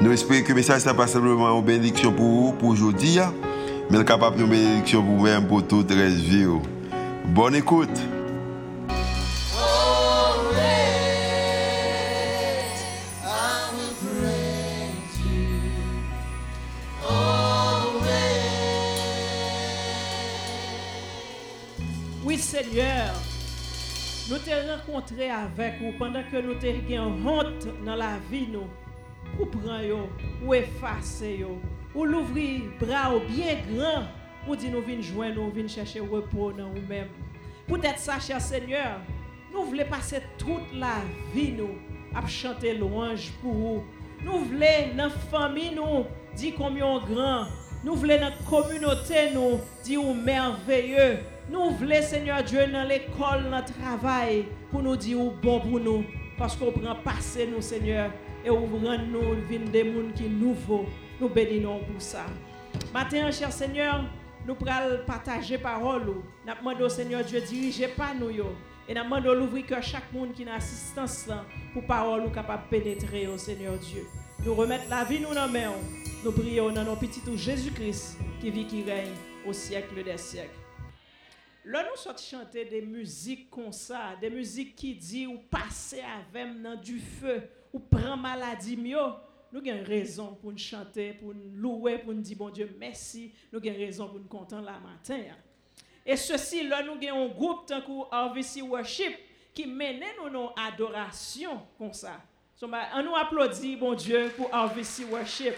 Nous espérons que le message n'est pas simplement une bénédiction pour vous, pour aujourd'hui, hein. mais capable de bénédiction pour vous-même, pour toute la vie. Oh. Bonne écoute. Oui, Seigneur, nous t'avons rencontré avec vous pendant que nous t'avons honte dans la vie. Nous ou prend yo, ou effacer yo, ou l'ouvrir bras bien grand, ou dit nous venons joindre, nous venons chercher repos dans nous-mêmes. Peut-être ça, cher Seigneur, nous voulons passer toute la vie nous à chanter louange pour vous. Nous voulons dans la famille nous dire combien grand. Nous voulons dans la communauté nous dire merveilleux. Nous voulons, Seigneur Dieu, dans l'école, dans le travail, pour nous dire bon pour nous. Parce qu'on prend passer nous, Seigneur et ouvrant nous vin des gens qui nouveaux. Nous bénissons pour ça. Matin, cher Seigneur, nous prenons partager parole. Nous demandons au Seigneur Dieu, dirigez pas nous. Et nous demandons l'ouvrir que chaque monde qui a assistance pour parole nous capable de pénétrer au Seigneur Dieu. Nous remettre la vie nous dans main. Nous prions dans nos petits Jésus-Christ qui vit, qui règne au siècle des siècles. Là, nous sommes chanter des musiques comme ça, des musiques qui disent ou passer avec dans du feu, ou prend maladie mieux, nous avons raison pour nous chanter, pour nous louer, pour nous dire bon Dieu merci, nous avons raison pour nous contenter la matin. Et ceci, là, nous avons un groupe tant RVC Worship qui mène nous nos adoration comme ça. on nous applaudit, bon Dieu, pour RVC Worship.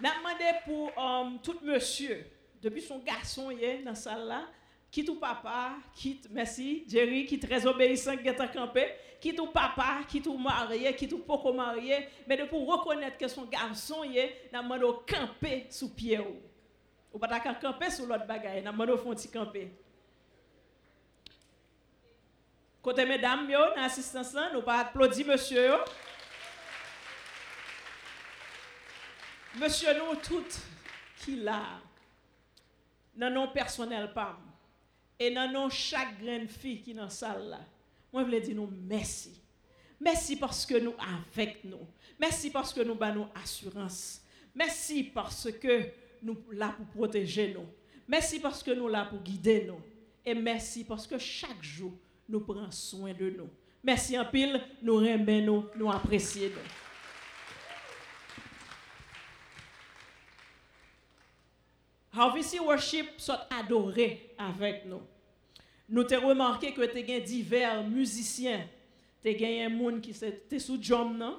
Nous demandé pour um, tout monsieur, depuis son garçon est dans la salle là, quitte ou papa, quitte, merci, Jerry, qui très obéissant, qui est campé, ou papa, quitte ou marié, quitte ou pas marié, mais de pour reconnaître que son garçon est, n'a demandé camper sous pied ou. Ou pas camper sous l'autre bagaille, n'a demandé font petit camper. Côté mesdames yo, dans l'assistance là, nous pas applaudir monsieur. Monsieur nous toutes qui là, dans personnel pas et dans chaque grande fille qui est dans la salle là, moi je veux dire merci. Merci parce que nous avec nous. Merci parce que nous avons assurance. Merci parce que nous là pour protéger nous. Merci parce que nous là pour guider nous. Et merci parce que chaque jour nous prenons soin de nous. Merci en pile, nous aimons nous, nous apprécions nous. Harvesty Worship sont adorés avec nous. Nous avons remarqué que tu as divers musiciens. Tu as un monde qui était sous drum,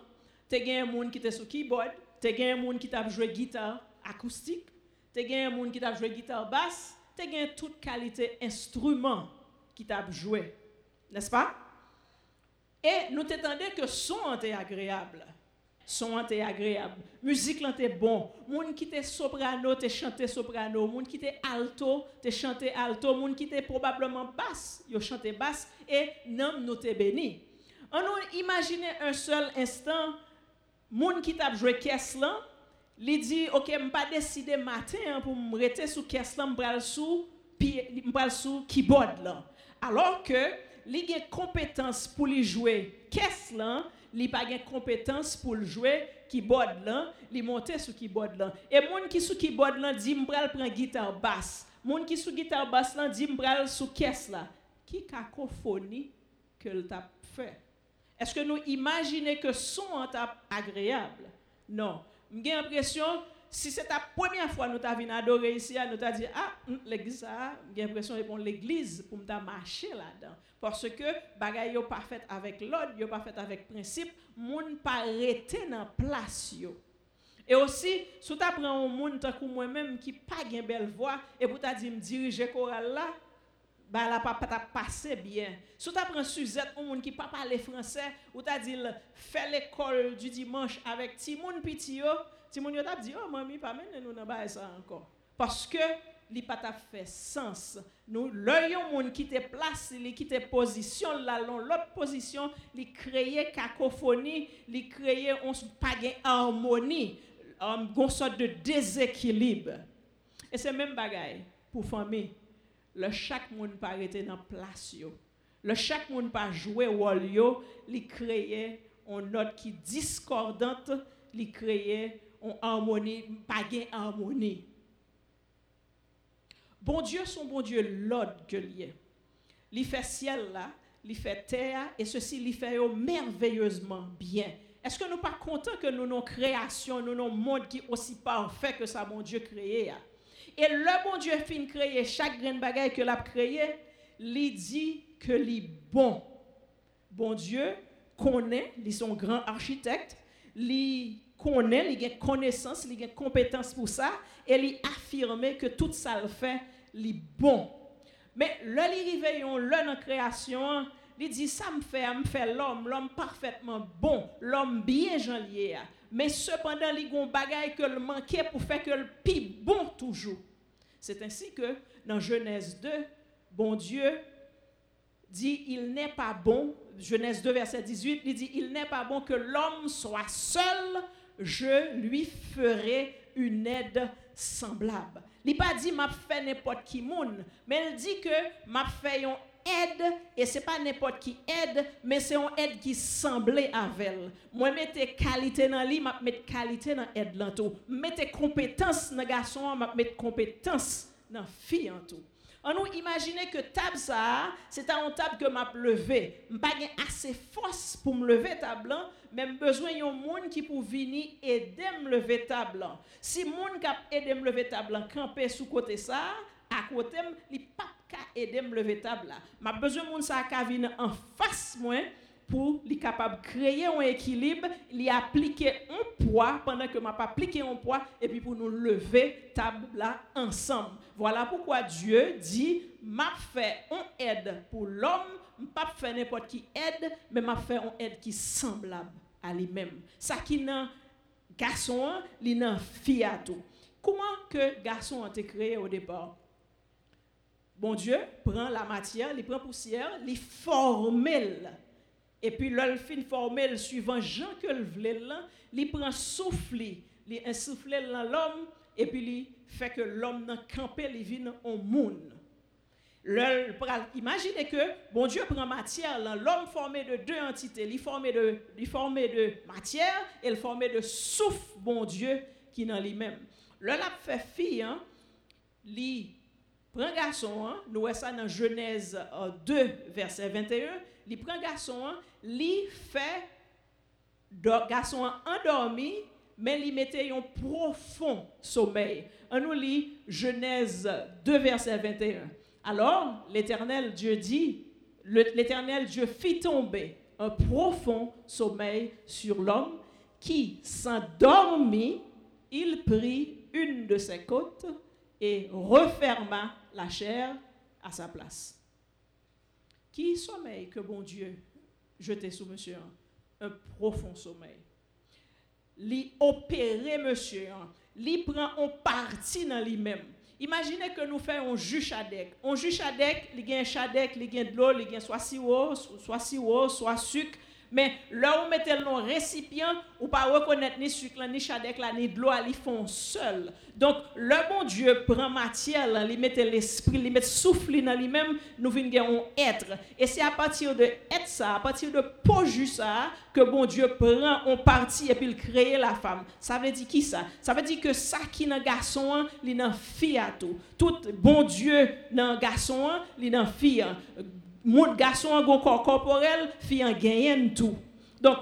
tu as un monde qui était sous keyboard, tu as un monde qui t'a joué guitare acoustique, tu as un monde qui t'a joué guitare basse, tu as toute qualité instrument qui t'a joué. N'est-ce pas? Et nous t'attendons que son était agréable son était agréable. Musique était bon. Moun qui était soprano, te chanté soprano. Moun qui était alto, te chanté alto. Moun qui était probablement basse, yo chanté basse. Et nom nous te béni. On nous imagine un seul instant, moun qui t'a joué caisse là, li dit, ok, pas décidé matin pour me rester sous caisse là, m'bral sous, sous keyboard là. Alors que, li a compétence pour lui jouer caisse là, li pas de compétence pour jouer keyboard là, li monter sur keyboard là. Et moun qui sous keyboard là dit m'bral prend guitare basse. Moun qui sous guitare basse là dit m'bral sous caisse là. Qui cacophonie que le t'a fait? Est-ce que nous imaginons que son est agréable? Non. J'ai l'impression si c'est la première fois que nous avons adorer ici, nous avons dit, ah, hum, l'église, j'ai l'impression de l'église pour nous marcher là-dedans. Parce que bagaille n'est pas avec l'ordre, n'est pas fait avec principe, moun pas arrêté dans place Et aussi, si tu prends un monde comme moi-même qui n'a pas une belle voix, et pour t'a dit me diriger choral là, bah la pas pas passé bien. Si tu apprends Suzette, un monde qui pas français, ou t'as dit fais l'école du dimanche avec Timoun Pitio, Timoun yo t'a dit oh mamie pas mener nous dans ça encore. Parce que li pas ta fait sens. Nous yon monde qui te place, li qui te position là l'autre position, li créer cacophonie, li créer on pas harmonie, une sorte de déséquilibre. Et c'est même bagaille pour famille le chaque monde pas arrêter dans place yo. Le chaque monde pas jouer rôle yo, li créer une note qui discordante, li créer une harmonie, pas harmonie. Bon Dieu, son bon Dieu, l'ordre que lié. Il fait ciel là, il fait terre, et ceci, il fait merveilleusement bien. Est-ce que nous pas contents que nous, nos créations, nous, nos monde qui aussi parfait que ça, mon Dieu, créé? Et le bon Dieu fin créer chaque grain bagaille que l'a créé, il dit que est bon. Bon Dieu connaît, il son grand architecte, il connaît, il a connaissance, il a compétence pour ça, et il affirme que tout ça le fait, il bon. Mais le réveillon, le dans création, il dit ça me fait, me fait l'homme, l'homme parfaitement bon, l'homme bien janlier. Mais cependant, il y a bagaille que le manquait pour faire que le plus bon toujours. C'est ainsi que dans Genèse 2, bon Dieu dit, il n'est pas bon, Genèse 2, verset 18, il dit, il n'est pas bon que l'homme soit seul, je lui ferai une aide semblable. Il pas dit, m'a fait n'importe qui moun, mais il dit que m'a fait une aide, et ce n'est pas n'importe qui aide, mais c'est une aide qui semblait avec elle. Moi, mettez qualité dans lui, je mets qualité dans l'aide là tout. Mettez compétence dans garçon, je mets compétence dans fille en. On nous imaginer que table ça, c'est un table que m'a levé. M'pas assez force pour me lever table mais besoin d'un monde qui pour venir aider me lever table. Si monde cap aider me lever table camper sous côté ça, à côté il pas aider me lever table là. M'a besoin moun ça ka venir en face moi pour li capable créer un équilibre, li appliquer un poids pendant que m'a pas appliqué un poids et puis pour nous lever table là ensemble. Voilà pourquoi Dieu dit m'a fait un aide pour l'homme, pas fait n'importe qui aide, mais m'a fait un aide qui semblable à lui-même. Ça qui nan garçon, li nan fille. Comment que garçon a été créé au départ? Bon Dieu prend la matière, il prend poussière, il forme et puis le fin suivant Jean que le voulait il prend souffle, il insuffle dans l'homme et puis il fait que l'homme dans camper il vient au monde. Imaginez que bon Dieu prend matière, l'homme formé de deux entités, il formé de, formé de matière et il formé de souffle, bon Dieu, qui dans lui-même. Le l'a fait fille, hein, prend garçon, hein, nous voyons ça dans Genèse 2, euh, verset 21, il prend garçon, hein, il fait garçon endormi, mais il mettait un profond sommeil. On nous lit Genèse 2, verset 21. Alors, l'Éternel Dieu dit, l'Éternel Dieu fit tomber un profond sommeil sur l'homme qui s'endormit, il prit une de ses côtes et referma la chair à sa place. Qui sommeil que bon Dieu jetait sous monsieur Un profond sommeil. Li monsieur, li prend en partie dans lui-même. Imaginez que nous faisons un jus chadec. Un jus chadec, il y a un chadec, il y a de l'eau, il y a soit sirop, soit sirop, soit sucre. Mais là où mettez le récipient, ou pas reconnaître ni sucre, ni chadec, ni de l'eau, ils font seul. Donc, le bon Dieu prend matière, il met l'esprit, il met souffle dans lui-même, nous venons être. Et c'est à partir de être ça, à partir de poju ça, que bon Dieu prend en partie et puis il crée la femme. Ça veut dire qui ça? Ça veut dire que ça qui dans garçon, il dans fille à tout. Tout bon Dieu dans garçon, il dans fille mon garçon a un corps corporel, fille en gagne tout. Donc,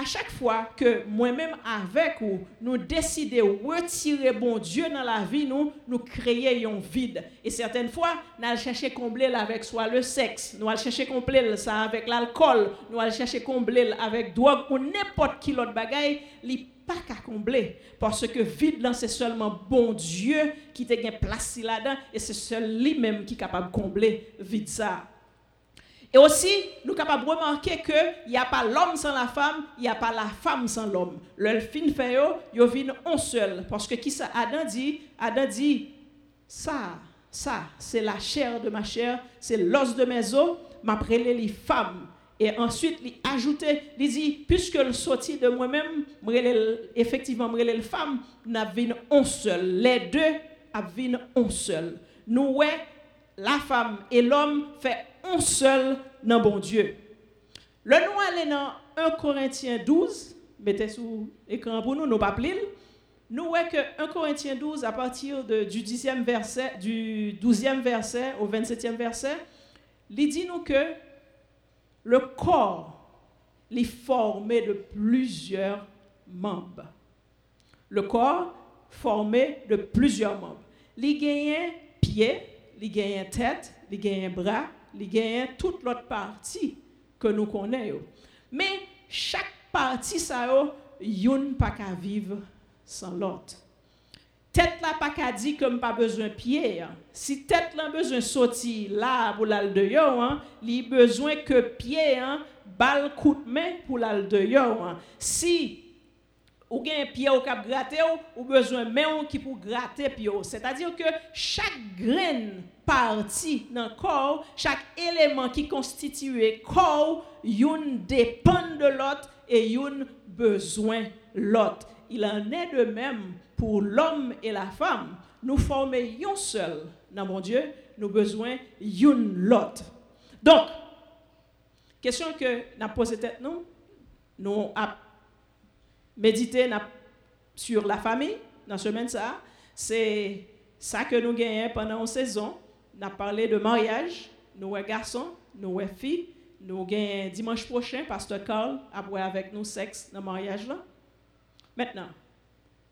à chaque fois que moi-même avec ou nous décidons de retirer bon Dieu dans la vie, nous, nous créons un vide. Et certaines fois, nous allons chercher combler avec soit le sexe, nous allons chercher combler ça avec l'alcool, nous allons chercher combler avec drogue ou n'importe qui l'autre bagaille, pas qu'à combler. Parce que vide c'est seulement bon Dieu qui te gagne place là-dedans et c'est seul lui-même qui est capable de combler vide ça. Et aussi, nous capables de remarquer qu'il n'y a pas l'homme sans la femme, il n'y a pas la femme sans l'homme. Le fin fait, il vient un seul. Parce que qui ça, Adam dit, Adam dit, ça, ça, c'est la chair de ma chair, c'est l'os de mes os, m'après les femmes. Et ensuite, il ajouté, il dit, puisque le sorti de moi-même, effectivement, les femmes, n'a un seul. Les deux, vu un seul. Nous, ouais, la femme et l'homme fait un seul dans bon Dieu. Le nous allons dans 1 Corinthiens 12, mettez sous écran pour nous, nous pas Nous voyons que 1 Corinthiens 12, à partir de, du 10e verset, du 12e verset au 27e verset, il dit nous que le corps est formé de plusieurs membres. Le corps formé de plusieurs membres. Il gagne pied, il gagne tête, il gagne bras, il toute l'autre partie que nous connaissons. Mais chaque partie, ça yon pas qu'à vivre sans l'autre. Tête là pas qu'à dire que pas besoin pied. Si tête là besoin sortir là pour l'aller dehors, il besoin que pied hein, de main pour. Hein. Si ou un pied au cap gratter ou besoin main qui pour gratter pied c'est-à-dire que chaque graine partie dans corps chaque élément qui constitue corps une dépend de l'autre et une besoin l'autre. Il en est de même pour l'homme et la femme. Nous formons un seul dans mon Dieu nous besoin une l'autre. Donc question que n'a posé tête nous nous méditer sur la famille dans ce semaine ça. C'est ça que nous gagnons pendant une saison. On a parlé de mariage, nous sommes garçons, nous sommes filles. Nous gagnons dimanche prochain, Pasteur Carl a avec nous sexe dans le mariage là. Maintenant,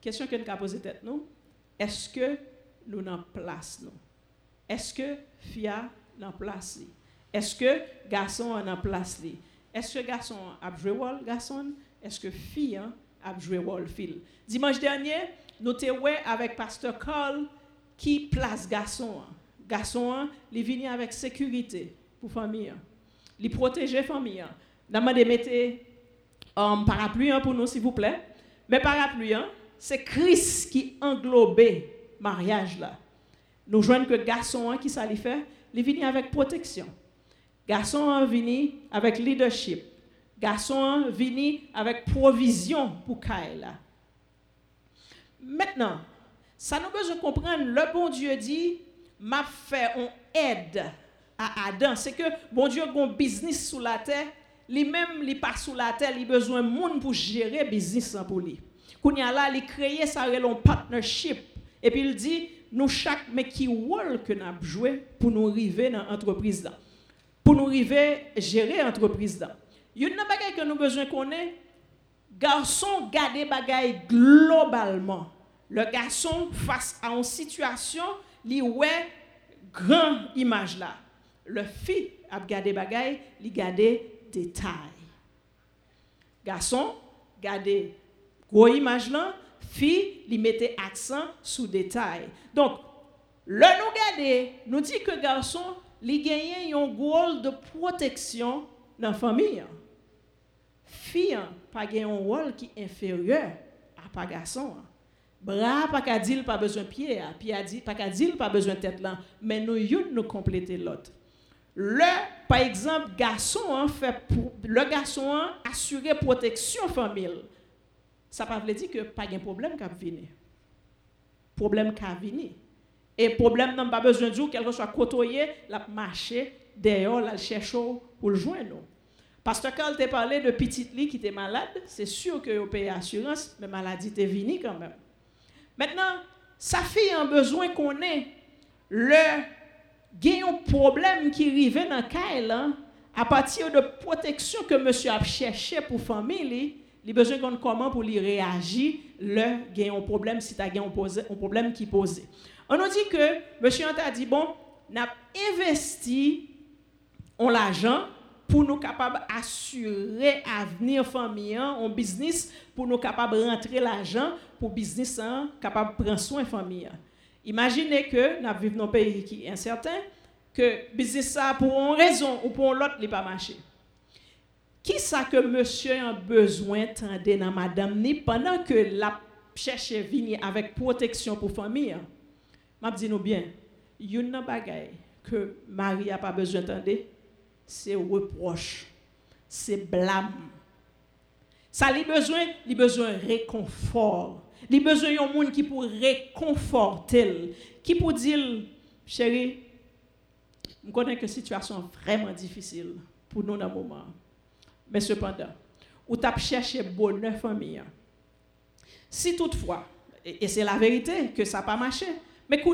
question que nous avons posée nous, est-ce que nous en place nous? Est-ce que fia en place Est-ce que garçon en place Est-ce que garçon a joué garçon? Est-ce que fille a joué Wallfield. Dimanche dernier, nous étions avec Pasteur Carl qui place garçon. Garçon, il vient avec sécurité pour famille. Il protège la famille. Nous mettre un parapluie pour nous, s'il vous plaît. Mais parapluie, c'est Christ qui englobe mariage là. Nous joignons que garçon qui ça fait, il vient avec protection. Garçon vient avec leadership garçon vini avec provision pour Kaila. Maintenant, ça nous besoin comprendre, le bon Dieu dit, m'a fait on aide à Adam. C'est que bon Dieu a un business sous la terre, lui-même, il pas sous la terre, il besoin de monde pour gérer business pour lui. Quand il là, il créé ça un partnership. Et puis il dit, nous chaque, mais qui rôle que nous joué pour nous arriver dans l'entreprise là. Pour nous arriver gérer l'entreprise là. Une bagaille que nous besoin connaître, garçon garder bagaille globalement. Le garçon face à une situation, li ouais grand image là. Le fille a gardé bagaille, li garder détail. Garçon garder gros image là, fille li mettait accent sur détail. Donc le nous garder, nous dit que garçon li gagne un rôle de protection dans la famille fille hein, pas un rôle qui est inférieur à pas garçon. Hein. Bras pas qu'à dire pas besoin pied, hein. a dit pas qu'à dire pas besoin tête là, mais nous nous compléter l'autre. Le par exemple garçon fait pour, le garçon assurer protection famille. Ça pas veut dire que pas de problème qui venir. Problème qui venir. Et problème n'a pas besoin dire quelque soit côtoyer, la marcher dehors, la chercher pour le joindre. Pasteur Carl t'a parlé de petite lit qui était malade, c'est sûr que vous payez assurance, mais maladie est venue quand même. Maintenant, sa fille a besoin qu'on ait le un problème qui arrive dans le cas à partir de protection que monsieur a cherché pour famille, il a besoin de comment pour lui réagir le gain problème si tu as un problème qui posé. On nous dit que monsieur a dit bon, n'a investi en l'argent pour nous capables assurer avenir famille en business pour nous capables rentrer l'argent pour business capable prendre soin famille. Imaginez que nous vivons dans un pays qui est incertain que business ça pour une raison ou pour l'autre n'est pas marché. Qui ça que monsieur a besoin de dans madame ni pendant que la cherche venir avec protection pour famille? M'a dit nous bien, une bagaille que Marie a pas besoin d'entendre, c'est reproche, c'est blâme. Ça a besoin, il besoin de réconfort. Il besoin d'un monde qui pour réconforter, qui pour dire chérie, je connais que situation vraiment difficile pour nous dans ce moment. Mais cependant, ou tu as cherché bonheur famille. Si toutefois, et c'est la vérité que ça n'a pas marché, mais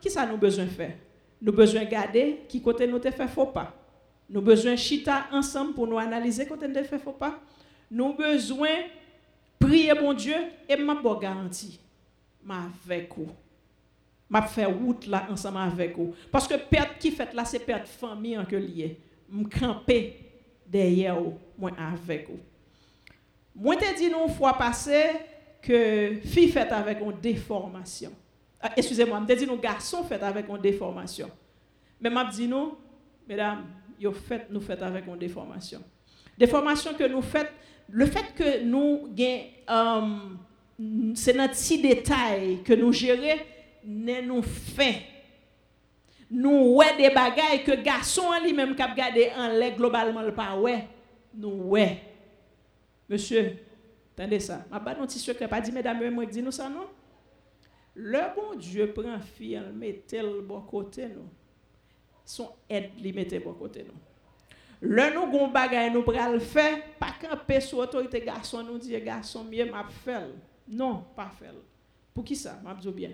qui ça nous besoin faire? Nous besoin garder qui côté nous te fait faux pas. Nous besoin chita ensemble pour nous analyser nous te fait faux pas. Nous besoin prier bon Dieu et m'a bon garantie. Ma avec vous. M'a fait route là ensemble avec vous parce que perte qui fait là c'est perte famille en que lié. Me camper derrière vous, moi avec vous. Moi te dit une fois passé que fille fait avec une déformation. Ah, excusez-moi, je dit nous garçons fait avec une déformation. Mais je dit nous, mesdames, fait, nous fait avec une déformation. Déformation que nous faites, le fait que nous um, c'est notre petit détail que nous gérons, nous fait. Nous ouais des bagailles que garçon lui-même cap garder en l'air globalement le pas ouais. Nous ouais. Monsieur, attendez ça. Ma pas non petit secret pas dit mesdames moi dit nous ça non? Le bon Dieu prend fille, il met le bon côté nous. Son aide li mette bon côté nous. Le nous gon bagay nous pral faire, pas camper sur autorité garçon nous dire garçon mieux m'a fait. Non, pas fait. Pour qui ça? M'a dit bien.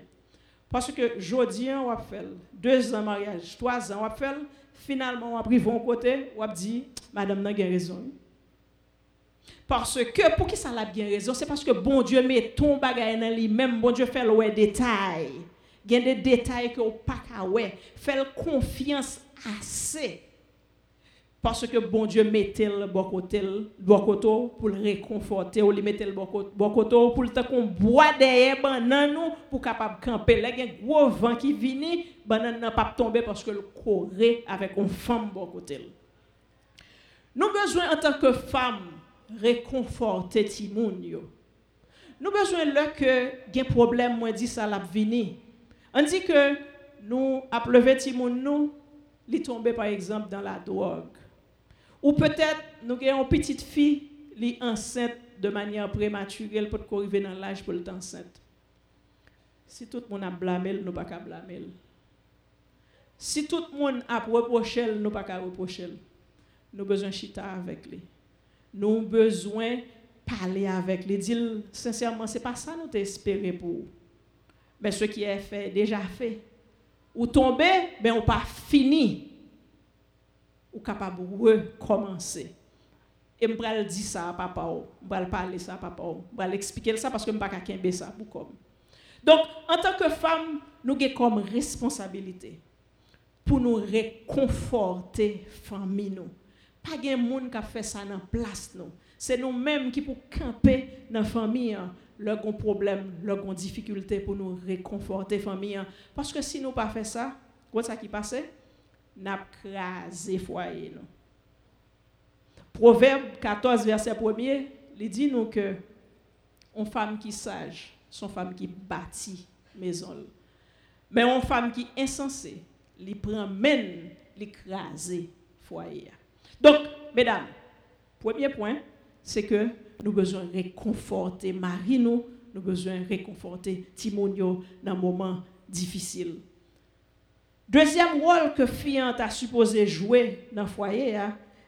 Parce que jodi on va faire deux ans mariage, trois ans va faire, finalement va pris bon côté, va dit madame n'a raison. Parce que, pour qui ça a bien raison, c'est parce que bon Dieu met ton bagage dans lui même, bon Dieu fait le détail. Il y a des détails que pas ouais, fait confiance assez. Parce que bon côté, pour le réconforter, ou le mettait le bon côté pour le temps qu'on boit derrière banane pour capable camper. Là, il y a un gros vent qui vient, banane n'a pas tomber parce que le courait avec une femme bon côté. Nous avons besoin en tant que femme réconforter timoun yo. Nous besoin là que gen problème moi dit ça la vini. On dit que nous pleuvé timoun nous, li tomber par exemple dans la drogue. Ou peut-être nous avons une petite fille li enceinte de manière prématurée pour arriver dans l'âge pour être enceinte. Si tout le monde a blâmé, nous pas qu'à blâmer. Si tout le monde a reproché, nous pas qu'à reprocher. Nous besoin chita avec lui nous avons besoin de parler avec les Dire sincèrement, ce n'est pas ça que nous espéré pour. Mais ce qui est fait, déjà fait. Ou tomber, mais on pas fini. Ou capable de recommencer. Et je vais dire ça à papa, je vais parler ça à papa, je vais expliquer ça parce que je ne peux pas ça pour comme. Donc, en tant que femme, nous avons comme responsabilité pour nous réconforter famille pas de monde qui fait ça dans place nous. C'est nous-mêmes qui pour camper dans la famille, leur problème, leur difficulté pour nous réconforter famille. Parce que si nous pas fait ça, quoi ça qui passe N'a crasé foyer. Proverbe 14 verset 1er, il dit nous que une femme qui sage, son femme qui bâtit maison. Mais une femme qui insensée, elle prend même l'écraser foyer. Donc, mesdames, premier point, c'est que nous besoin de réconforter Marie, nous, nous besoin de réconforter Timonio dans un moment difficile. Deuxième rôle que Fiante a supposé jouer dans le foyer,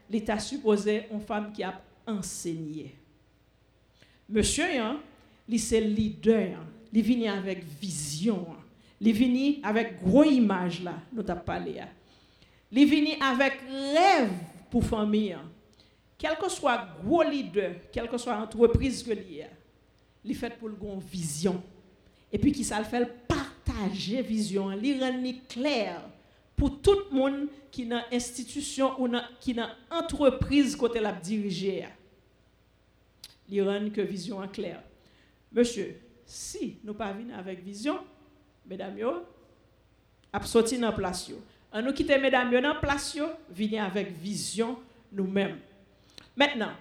il était supposé une femme qui a enseigné. Monsieur, il est le leader, il est venu avec vision, il est venu avec gros image là, nous avons parlé. Il est venu avec rêve pour famille. Quel que soit gros leader, quelle que soit entreprise que l'il il fait pour le vision. Et puis qui ça le fait partager vision, li rend clair pour tout le monde qui dans institution ou qui dans entreprise côté la diriger. Li rend que vision est claire. Monsieur, si nous pas avec vision, mesdames yo, ap sorti dans place nous quitter mesdames yo dans place venir avec vision nous-mêmes. Maintenant,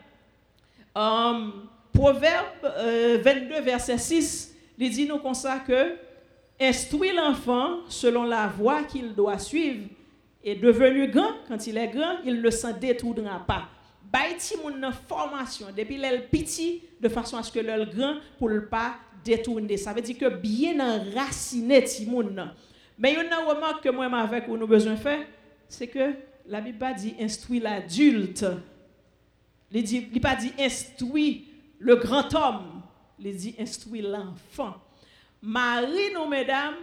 um, Proverbe 22, euh, verset 6, il dit nous comme ça que instruit l'enfant selon la voie qu'il doit suivre et devenu grand, quand il est grand, il ne s'en détournera pas. Bay ti moun formation depuis l'el petit de façon à ce que l'el grand pour ne pas détourner. Ça veut dire que bien enraciné ti moun Mais il y a une remarque que moi avec nous besoin faire, c'est que la Bible dit instruit l'adulte. Il dit pas dit instruit le grand homme, il dit instruit l'enfant. Marie, nous, mesdames,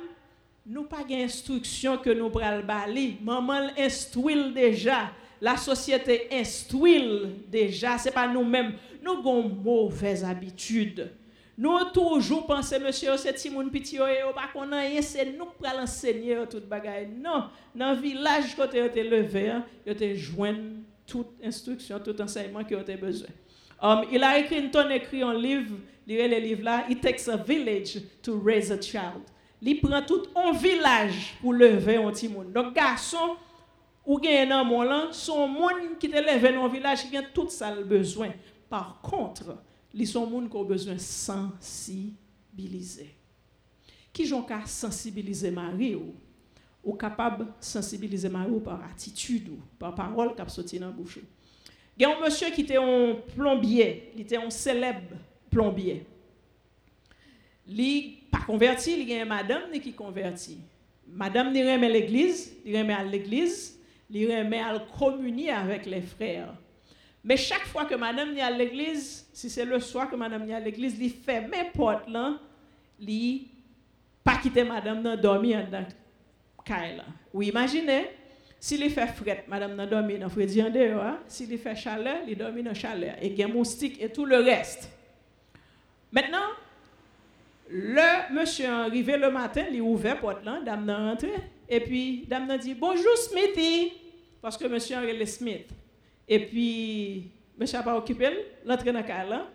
nous pas d'instruction que nous pral bali. Maman instruit déjà. La société instruit déjà. C'est pas nous-mêmes. Nous avons mauvaise habitude. Nous toujours pensé, monsieur, c'est Timoun Pitio, pas qu'on a c'est nous qui allons enseigner tout bagaille. Non, dans le village, quand tu été levé, tu as joindre toute instruction, tout enseignement tu as besoin. Um, il a écrit un livre, lire le livre là, It takes a village to raise a child. Il prend tout un village pour lever un petit monde. Donc garçon ou gagne dans mon là, son monde qui te lève dans un village qui a tout ça besoin. Par contre, ils sont monde qui ont besoin sensibiliser. Qui j'ont qu'à sensibiliser Marie ou, ou capable de sensibiliser Marie par attitude ou par parole qui a sorti dans la bouche. Il y a un monsieur qui était un plombier, il était un célèbre plombier. Il pas converti, il y a une madame qui converti. Madame il remet l'église, il remet à l'église, il remet à communier avec les frères. Mais chaque fois que madame est à l'église, si c'est le soir que madame est à l'église, il fait mes portes là, il pas quitter madame dans dormir dans la Oui, imaginez, s'il fait fret, madame n'a dormi dans Freddy en dehors. Hein? S'il fait chaleur, il dormi dans chaleur. Y a moustique et tout le reste. Maintenant, le monsieur arrivé le matin, il ouvert porte là, dame n'a rentré. Et puis, dame dit Bonjour Smithy. Parce que monsieur est Smith. Et puis, monsieur pas occupé, l'entrée dans la là,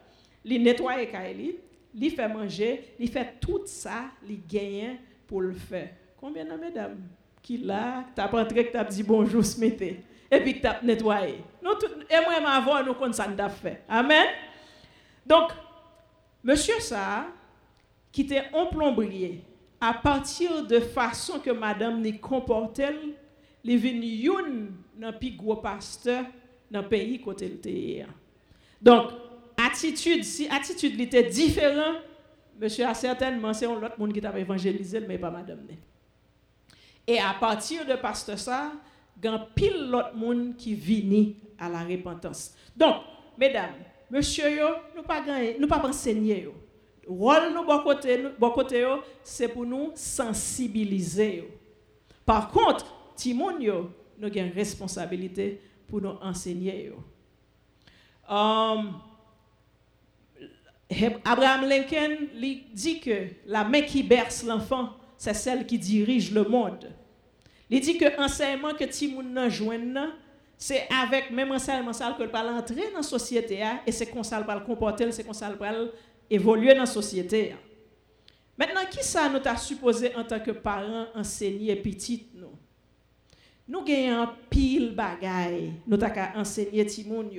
il nettoie le il fait manger, il fait tout ça, il gagne pour le faire. Combien de mesdames qui là, tu as rentré, tu as dit bonjour, Smith, et puis tu as nettoyé? Nous, tout, et moi, avant, nous connaissons ça fait. Amen? Donc, monsieur ça, qui était un plombier, à partir de façon que madame n'y comportait, il est venu plus gros pasteur dans le pays côté le Donc, attitude, si attitude était différente, monsieur a certainement, c'est un autre monde qui t'a évangélisé, mais pas madame. Et à partir de pasteur ça, a pile l'autre monde qui vient à la repentance. Donc, mesdames, monsieur nous pas nous pas enseigner yo. Rôle nous bon côté bon côté c'est pour nous sensibiliser Par contre, Timon yo, nous avons responsabilité pour nous enseigner. Um, Abraham Lincoln dit que la main qui berce l'enfant c'est celle qui dirige le monde. Il dit que l'enseignement que Timoun jouen c'est avec même enseignement ça que va entrer dans la société hein, et c'est comme ça le comporter, c'est comme ça va évoluer dans la société. Hein. Maintenant, qui ça nous t'a supposé en tant que parents enseigner petit nous? Nous avons pile bagaille, nous t'a enseigner Timoun.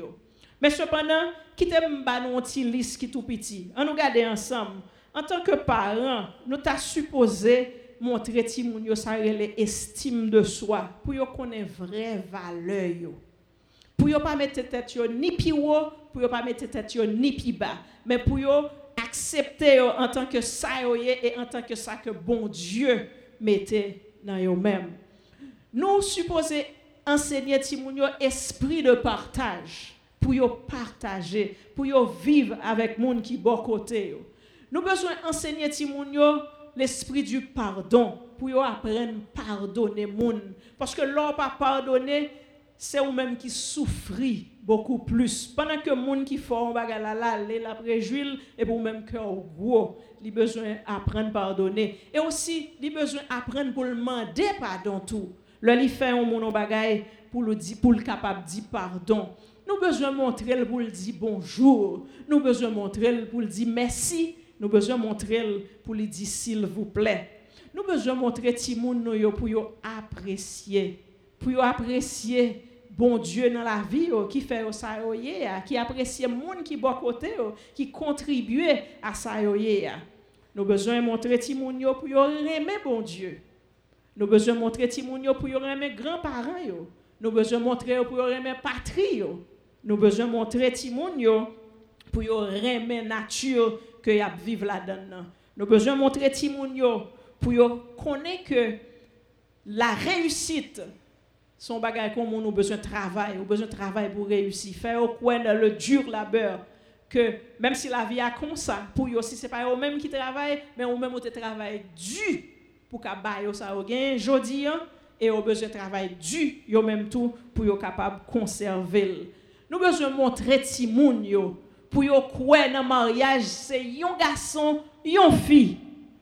Mais cependant, qui t'aime nous petit liste qui tout petit? On nous garder ensemble en tant que parents, nous t'a supposé montrer timoun yo sa estime de soi pour yo connaître vraie valeur. Pour yo pas mettre tête ni pi haut, pour yo pas mettre tête ni pi bas, mais pour yo accepter en tant que ça et en tant que ça que bon Dieu mettait dans yo même. Nous supposons enseigner timoun yo esprit de partage pour yo partager, pour yo vivre avec monde qui bon côté Nous besoin enseigner Timounio l'esprit du pardon pour apprendre à pardonner moun parce que l'on pas pardonner c'est vous-même qui souffrit beaucoup plus. Pendant que gens qui font un bagage là, la préjuile, et pour même cœur gros, il besoin d'apprendre à pardonner. Et aussi, il besoin d'apprendre pour demander pardon tout. Le li fait un mon bagage pour le dire, pour le capable dire pardon. Nous besoin montrer pour le dire bonjour. Nous besoin montrer pour le dire merci. Nous besoin montrer pour lui dire s'il vous plaît. Nous besoin montrer Timoun pour apprécier. Pour apprécier bon Dieu dans la vie qui fait ça qui apprécie monde qui bon côté qui contribue à ça Nous besoin montrer Timoun pour aimer bon Dieu. Nous besoin montrer Timoun pour aimer grands-parents Nous besoin montrer pour aimer patrie Nous besoin montrer Timoun pour aimer nature que y a vivre là-dedans. Nous besoin montrer Timoun pour connaître que la réussite son bagage comme a besoin de travail, a besoin de travail pour réussir. Faire au coin le dur labeur que même si la vie a comme ça, pour eux aussi c'est pas eux même qui travaillent, mais eux même qui travail dur pour bailler ça au gain jodi hein, et au besoin de travail dur, yo même tout pour être capable conserver. Nous besoin montrer ti moun yo pour yo quoi dans mariage c'est un garçon, une fille.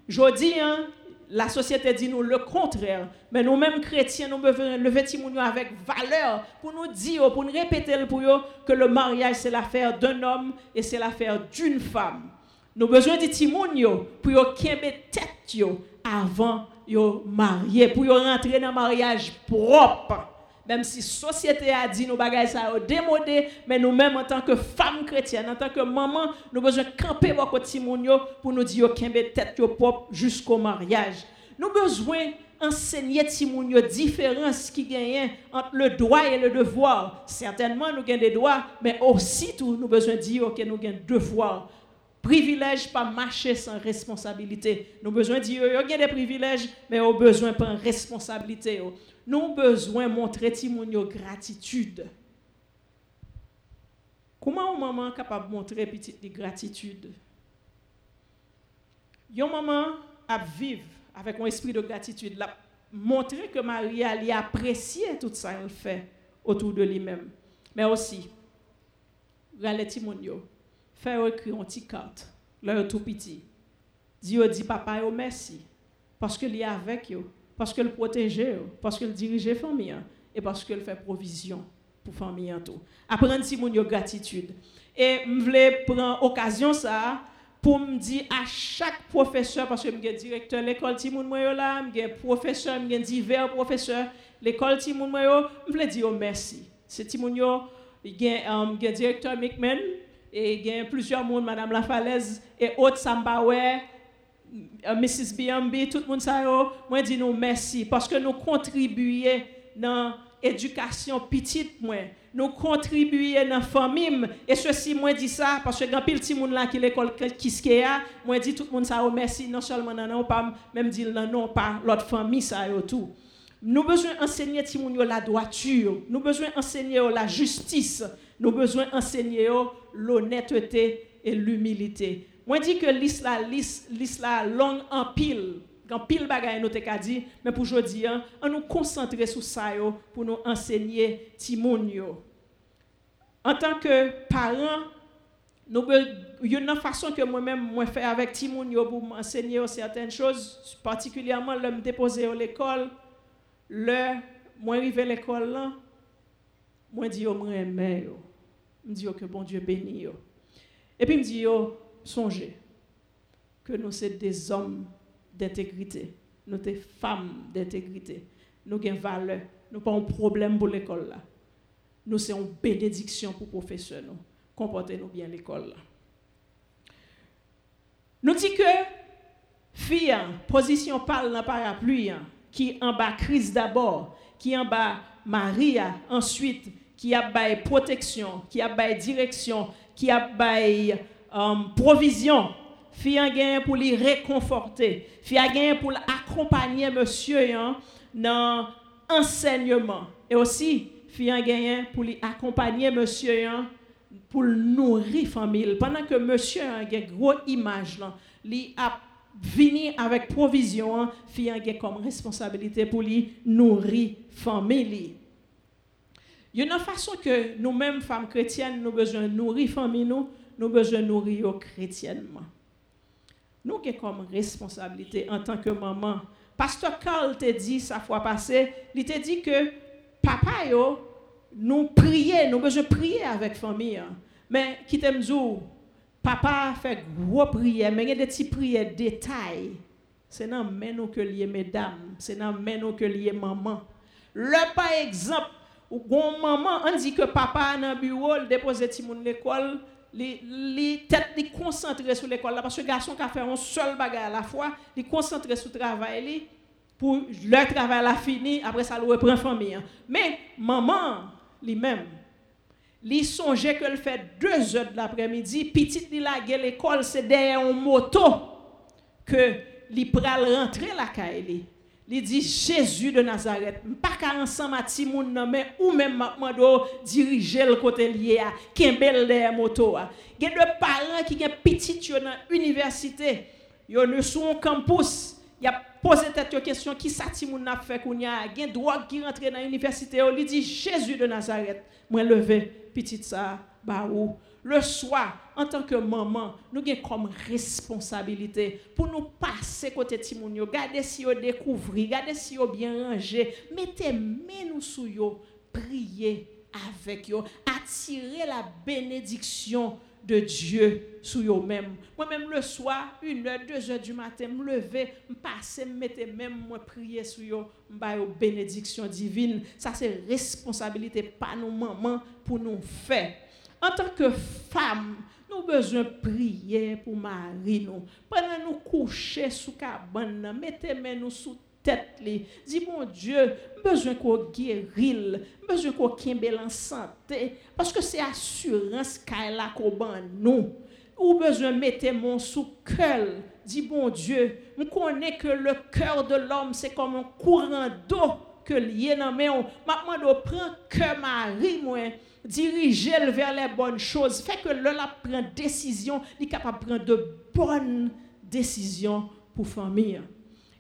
Jodi hein, la société dit nous le contraire. Mais nous-mêmes chrétiens, nous devons lever avec valeur pour nous dire, pour nous répéter pour eux que le mariage c'est l'affaire d'un homme et c'est l'affaire d'une femme. Nous avons besoin de timounio pour yo tête avant de marier, pour rentrer dans le mariage propre. Même si la société a dit nous bagages ça démodé, mais nous-mêmes en tant que femmes chrétiennes, en tant que maman, nous besoin de camper votre timounio pour nous dire qu'il tête propre jusqu'au mariage. Nous besoin d'enseigner timounio différence qui gagne entre le droit et le devoir. Certainement nous avons des droits, mais aussi tout nous besoin de dire que nous avons devoirs privilège pas marcher sans responsabilité. Nous avons besoin de dire, qu'il y a des privilèges, mais nous avons besoin de responsabilité. Nous avons besoin de montrer Timonio gratitude. Comment une maman capable de montrer petite gratitude? Une maman a vivre avec un esprit de gratitude, la montrer que Marie a apprécié tout ça qu'elle fait autour de lui-même. Mais aussi, faire écrire une petite carte, leur tout petit. Dieu dit papa, merci, parce qu'il est avec eux parce qu'elle protège, parce qu'elle dirige la famille et parce qu'elle fait provision pour la famille. Apprendre si mon gratitude. Et je voulais prendre occasion ça pour me dire à chaque professeur, parce que je suis directeur de l'école Timoun Moyo là, je suis professeur, je suis divers professeurs, l'école Timoun Moyo, je voulais dire merci. C'est Timoun Yo, il y a un directeur McMahon, et il y a plusieurs monde, Madame Lafalaise et autres Sambawe, euh, Mrs. BMB, tout le monde ça moi dis merci parce que nous contribuons dans l'éducation petite moi. Nous contribuons dans la famille et ceci moi dis ça parce que pile petit monde là qui l'école Kiskeya, moi dis tout le monde ça merci non seulement non non pas même non non pas l'autre famille ça tout. Nous besoin enseigner Timounio la droiture, nous besoin enseigner la justice, nous besoin enseigner l'honnêteté et l'humilité. Moi dis que l'islam l'islam long en pile. Quand pile bagaille nous dit mais pour aujourd'hui hein, on nous concentrer sur ça pour nous enseigner en tant que parents nous il y a une façon que moi-même moi fais avec timonio pour m'enseigner certaines choses particulièrement le me déposer à l'école le moi arrivé à l'école là. Moi dis yo moi aimer yo. Me dis que bon Dieu bénit yo. Et puis me dit yo songez que nous sommes des hommes d'intégrité, nous sommes des femmes d'intégrité, nous avons valeur, nous pas un problème pour l'école là. Nous sommes une bénédiction pour professeurs. Comportez-nous bien l'école Nous disons que fille, position parle dans parapluie, qui en bas crise d'abord, qui en bas Maria ensuite, qui a bas protection, qui a bas direction, qui a bas um, provision, fi a pour les réconforter, fi a pour accompagner monsieur hein, dans enseignement. Et aussi fi a pour les accompagner monsieur hein, pour nourrir famille. Pendant que monsieur a une gros image venir avec provision, hein, fi a comme responsabilité pour lui nourrir famille. Il y a une façon que nous-mêmes, femmes chrétiennes, nous besoin nourrir famille nous, nous besoin nourrir chrétiennement. Nous avons comme responsabilité en tant que maman. Pasteur Carl t'a dit sa fois passée, il t'a dit que papa yo, nous prier, nous besoin prier avec famille. Hein. Mais qui t'aime papa fait gros prière, mais il y a des petites prières détails. C'est dans nous que lié mesdames, c'est dans nous que lié maman. Le par exemple, ou bon maman, on dit que papa dans le bureau, il dépose petit monde l'école, les tête li concentré sur l'école parce que garçon qui a fait un seul bagage à la fois, il concentré sur le travail pour le travail a fini, après ça, il reprend famille. Hein. Mais maman, lui-même, il songeait qu'elle fait deux heures de l'après-midi, petite li la l'école, c'est derrière un moto que li pral rentrer la caille. Il dit Jésus de Nazareth, pas qu'à ensemble à Timoun mais ou même mando diriger le côté lié à Kembel de moto. Il y a des parents qui ont petit dans l'université, ils sont sur un campus, il a posé cette question qui ça Timoun a fait qu'on y a, il droit qui rentre dans l'université, il dit Jésus de Nazareth, moi lever petit ça bah ou le soir, en tant que maman, nous avons comme responsabilité pour nous passer côté Timounio, garder si vous découvrez, garder si vous bien rangé, mettez nous sous yo, priez avec yo, attirez la bénédiction de Dieu sur vous-même. Moi-même, le soir, une heure, deux heures du matin, me lever, me passer, même, moi, prier sur vous, me bénédiction divine. Ça, c'est responsabilité, pas nos mamans, pour nous faire. En tant que femme, nous besoin prier pour Marie. Nous. Pendant nous coucher sous cabane, mettez-nous sous tête. Dis, mon Dieu, besoin qu'on guérisse, besoin qu'on ait en santé. Parce que c'est assurance qu'elle a qu'on nous. Ou besoin mettre mon sous cœur. Dis, bon Dieu, je connais que le cœur de l'homme, c'est comme un courant d'eau que lié dans mes Maintenant, je prends que Marie, moi diriger vers les bonnes choses, fait que là, la prend décision, il est capable de prendre de bonnes décisions pour famille.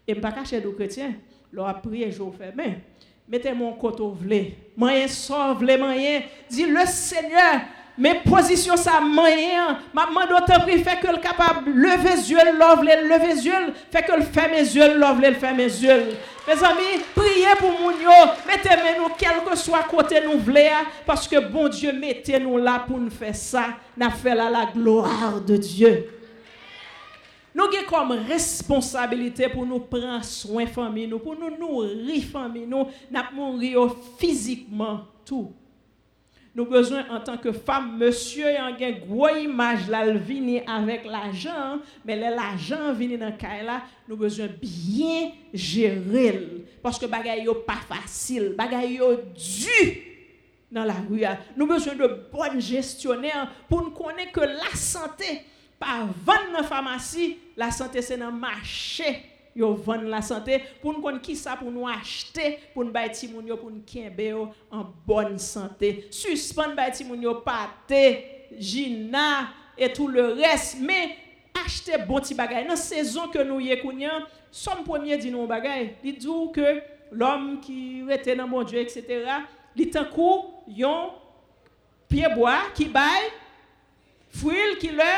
Et pas cacher de chrétiens, leur a prié, fais, mais mettez mon côté vlé, moyen sauve les moyens, dit le Seigneur, mes positions ça moyen, ma main d'autant pris fait que le capable lever les yeux, lever les yeux, fait que le fait mes yeux, lever le fait mes yeux. Mes amis, priez pour mon Mettez-nous quel que soit côté nous voulons, parce que bon Dieu, mettez-nous là pour nous faire ça. Nous fait là la gloire de Dieu. Nous avons comme responsabilité pour nous prendre soin de famille, pour nous nourrir famille, nous, mourir physiquement tout. Nous avons besoin en tant que femme, monsieur, y a une grosse image là, avec l'argent, mais l'argent vient dans le là, nous avons besoin bien gérer. Parce que bagay yo pas facile, bagay yo dû dans la rue. Nous avons besoin de bons gestionnaires pour nous connaître que la santé, pa vande nan famasi, la sante se nan mache yo vande la sante, pou nou kon ki sa pou nou achete, pou nou bay ti moun yo, pou nou kenbe yo an bonne sante. Suspande bay ti moun yo pate, jina, et tout le res, me achete bon ti bagay. Nan sezon ke nou ye kounyan, som premier di nou bagay, li djou ke l'om ki rete nan bon Diyo, etc., li tankou yon pieboa ki bay, fwil ki lè,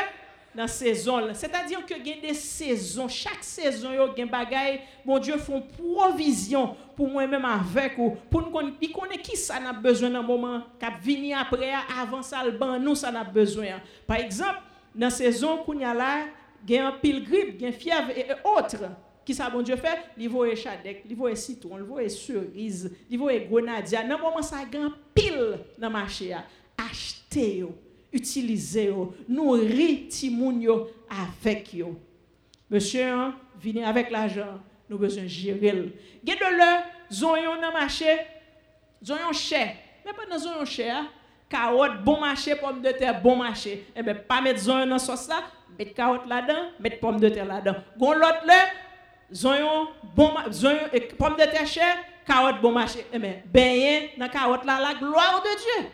dans saison c'est-à-dire que il y a des saisons chaque saison il y a bagaille mon Dieu font provision pour moi-même avec ou pour nous connaît qui ça n'a besoin dans moment cap venir après avant ça le nous ça n'a besoin par exemple dans saison qu'on y a là il y a un pile grippe il y fièvre et autres. Qui ça bon Dieu fait? Il voit chadek il voit citron il voit cerise il voit grenadier dans moment ça grand pile dans marché achetez utiliser nourrir timoun avec yo. Monsieur, venez avec l'argent, nous besoin gérer. Gade le zonyon dans marché, zonyon cher. Mais pas dans zonyon cher, carotte bon marché, pomme de terre bon marché. Eh ben pas mettre zonyon dans sauce là, mettre carotte là-dedans, mettre pomme de terre là-dedans. Gon l'autre le zonyon bon zonyon pomme de terre cher, carotte bon marché. Eh ben ben dans carotte là la gloire de Dieu.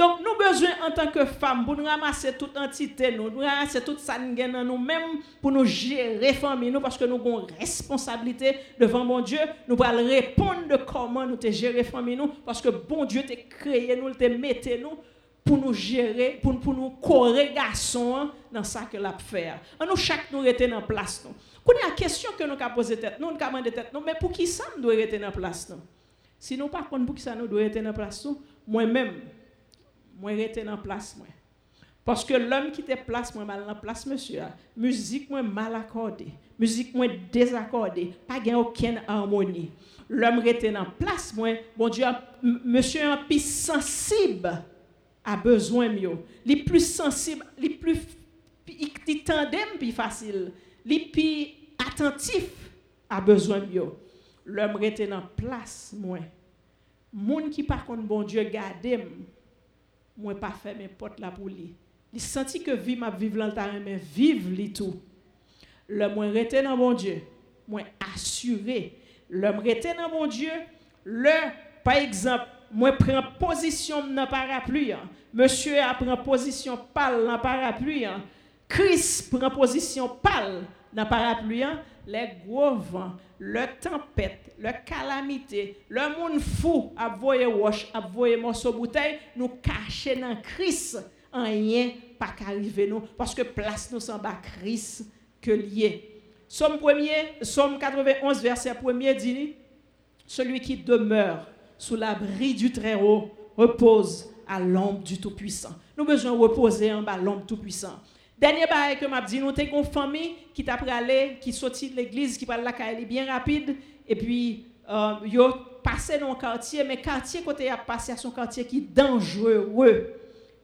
Donc, nous besoin en tant que femmes pour nous ramasser toute entité, nous, nous ramasser toute ça nous-mêmes pour nous gérer la famille, nous, parce que nous avons responsabilité devant mon Dieu. Nous allons répondre de comment nous te gérer la famille, nous, parce que bon Dieu t'a créé, nous, t'a mis nous pour nous gérer, pour, nous corrégation dans ça que l'a faire. Nous, chaque nous rester dans place. Nous. Quand il y a une question que nous avons posée nous, nous avons demandé tête, nous, mais pour qui ça nous doit rester dans place? Nous? Si nous pas pour qui ça nous doit rester dans place, moi-même, moi rester dans place moi. Parce que l'homme qui te place moi mal dans place monsieur, musique moi mal accordée, musique moi désaccordée, pas gain aucune harmonie. L'homme rester dans place moi, bon Dieu, monsieur un plus sensible a besoin mieux. Les plus sensible, les plus il tandem plus facile, les plus attentif a besoin mieux. L'homme rester dans place moi. Moun qui par contre bon Dieu garder moi pas faire mes portes là pour lui. Il senti que vie m'a vivre mais vive li tout. Le moins rester dans mon Dieu, moi assuré. Le rester dans mon Dieu, le par exemple, moi prends position dans parapluie. Hein. Monsieur a prend position pâle dans parapluie. Hein. Chris prend position pâle dans parapluie. Hein. Les gros vents, le tempête, le calamité, le monde fou a voyé wash, a voyé morceau bouteille, nous cacher dans Christ, rien pas qu'arriver nous parce que place nous en bas Christ que lié. Somme 1 Somme 91 verset 1 dit celui qui demeure sous l'abri du Très-Haut repose à l'ombre du Tout-Puissant. Nous besoin reposer en bas l'ombre Tout-Puissant. Dernier bail que m'a dit, nous avons une famille qui t'a aller, qui sortit de l'église, qui parle la bien rapide, et puis euh, yo passé dans un quartier, mais quartier côté a passé à son quartier qui est dangereux.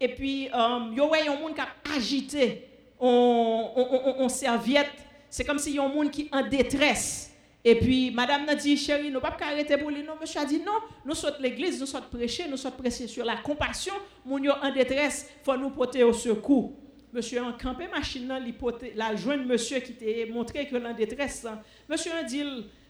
Et puis euh, yo voyez un monde qui a agité en serviette, c'est comme si y a un monde qui en détresse. Et puis, madame n'a dit, chérie, nous ne pouvons pas arrêter pour lui. Non, monsieur a dit, non, nous sommes l'église, nous sommes prêchés, nous sommes prêchés sur la compassion. Nous sommes en détresse, faut nous porter au secours monsieur a campé machine la joindre monsieur qui t'a montré que l'en détresse. Monsieur a dit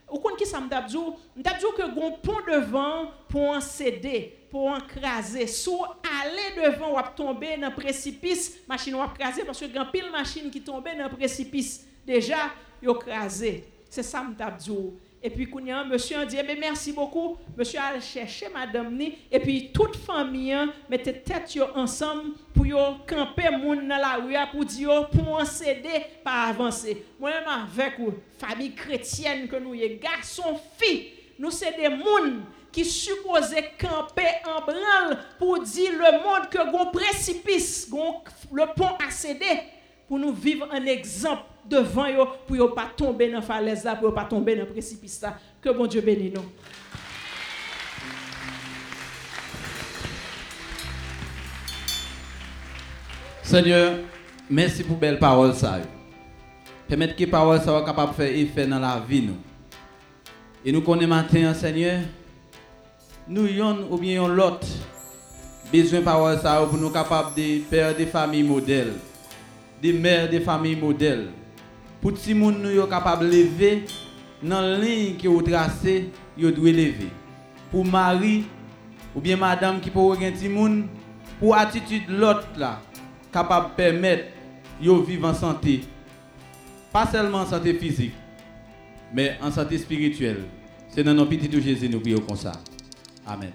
ou qu'on qui ça m'dabdou, m'dabdou que gon pont devant pour en céder, pour en craser. Sous aller devant ou tomber dans précipice, machine ou craser parce que grand pile machine qui tombe dans précipice déjà yo crasé. C'est ça m'dabdou. Et puis, Kounia, monsieur a dit, eh merci beaucoup. Monsieur a cherché madame. Et puis, toute famille hein, mettait tête ensemble pour camper moun dans la rue pour dire, pour en céder, pas avancer. Moi-même, avec la famille chrétienne que nous sommes, garçons, filles, nous sommes des moun qui supposaient camper en branle pour dire le monde que gon précipice, le pont a cédé, pour nous vivre un exemple devant eux pour ne pas tomber dans la falaise pour ne pas tomber dans le précipice. Que bon Dieu bénisse nous. Seigneur, merci pour belle parole ça. Permettre que parole soit capable de faire effet dans la vie nous. Et nous connaissons maintenant, Seigneur, nous yon ou bien l'autre besoin parole ça pour nous capables de faire des familles modèles, des mères des familles modèles pour les gens soient capables de lever dans la ligne que vous tracez, vous devez lever. Pour mari ou bien madame qui peut avoir un pour attitude l'autre là, capable de permettre de vivre en santé. Pas seulement en santé physique, mais en santé spirituelle. C'est dans nos petits Jésus nous prions comme ça. Amen.